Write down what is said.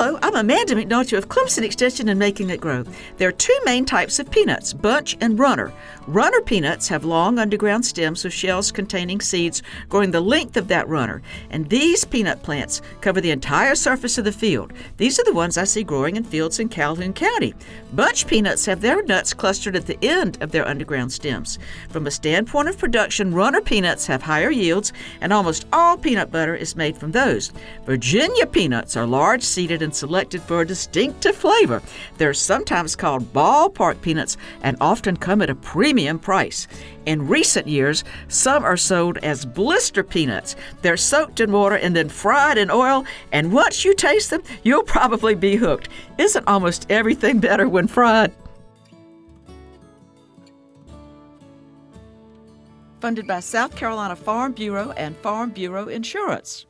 Hello, I'm Amanda McNulty of Clemson Extension and Making It Grow. There are two main types of peanuts, bunch and runner. Runner peanuts have long underground stems with shells containing seeds growing the length of that runner, and these peanut plants cover the entire surface of the field. These are the ones I see growing in fields in Calhoun County. Bunch peanuts have their nuts clustered at the end of their underground stems. From a standpoint of production, runner peanuts have higher yields, and almost all peanut butter is made from those. Virginia peanuts are large seeded and selected for a distinctive flavor. They're sometimes called ballpark peanuts and often come at a premium price. In recent years, some are sold as blister peanuts. They're soaked in water and then fried in oil, and once you taste them, you'll probably be hooked. Isn't almost everything better when fried? Funded by South Carolina Farm Bureau and Farm Bureau Insurance.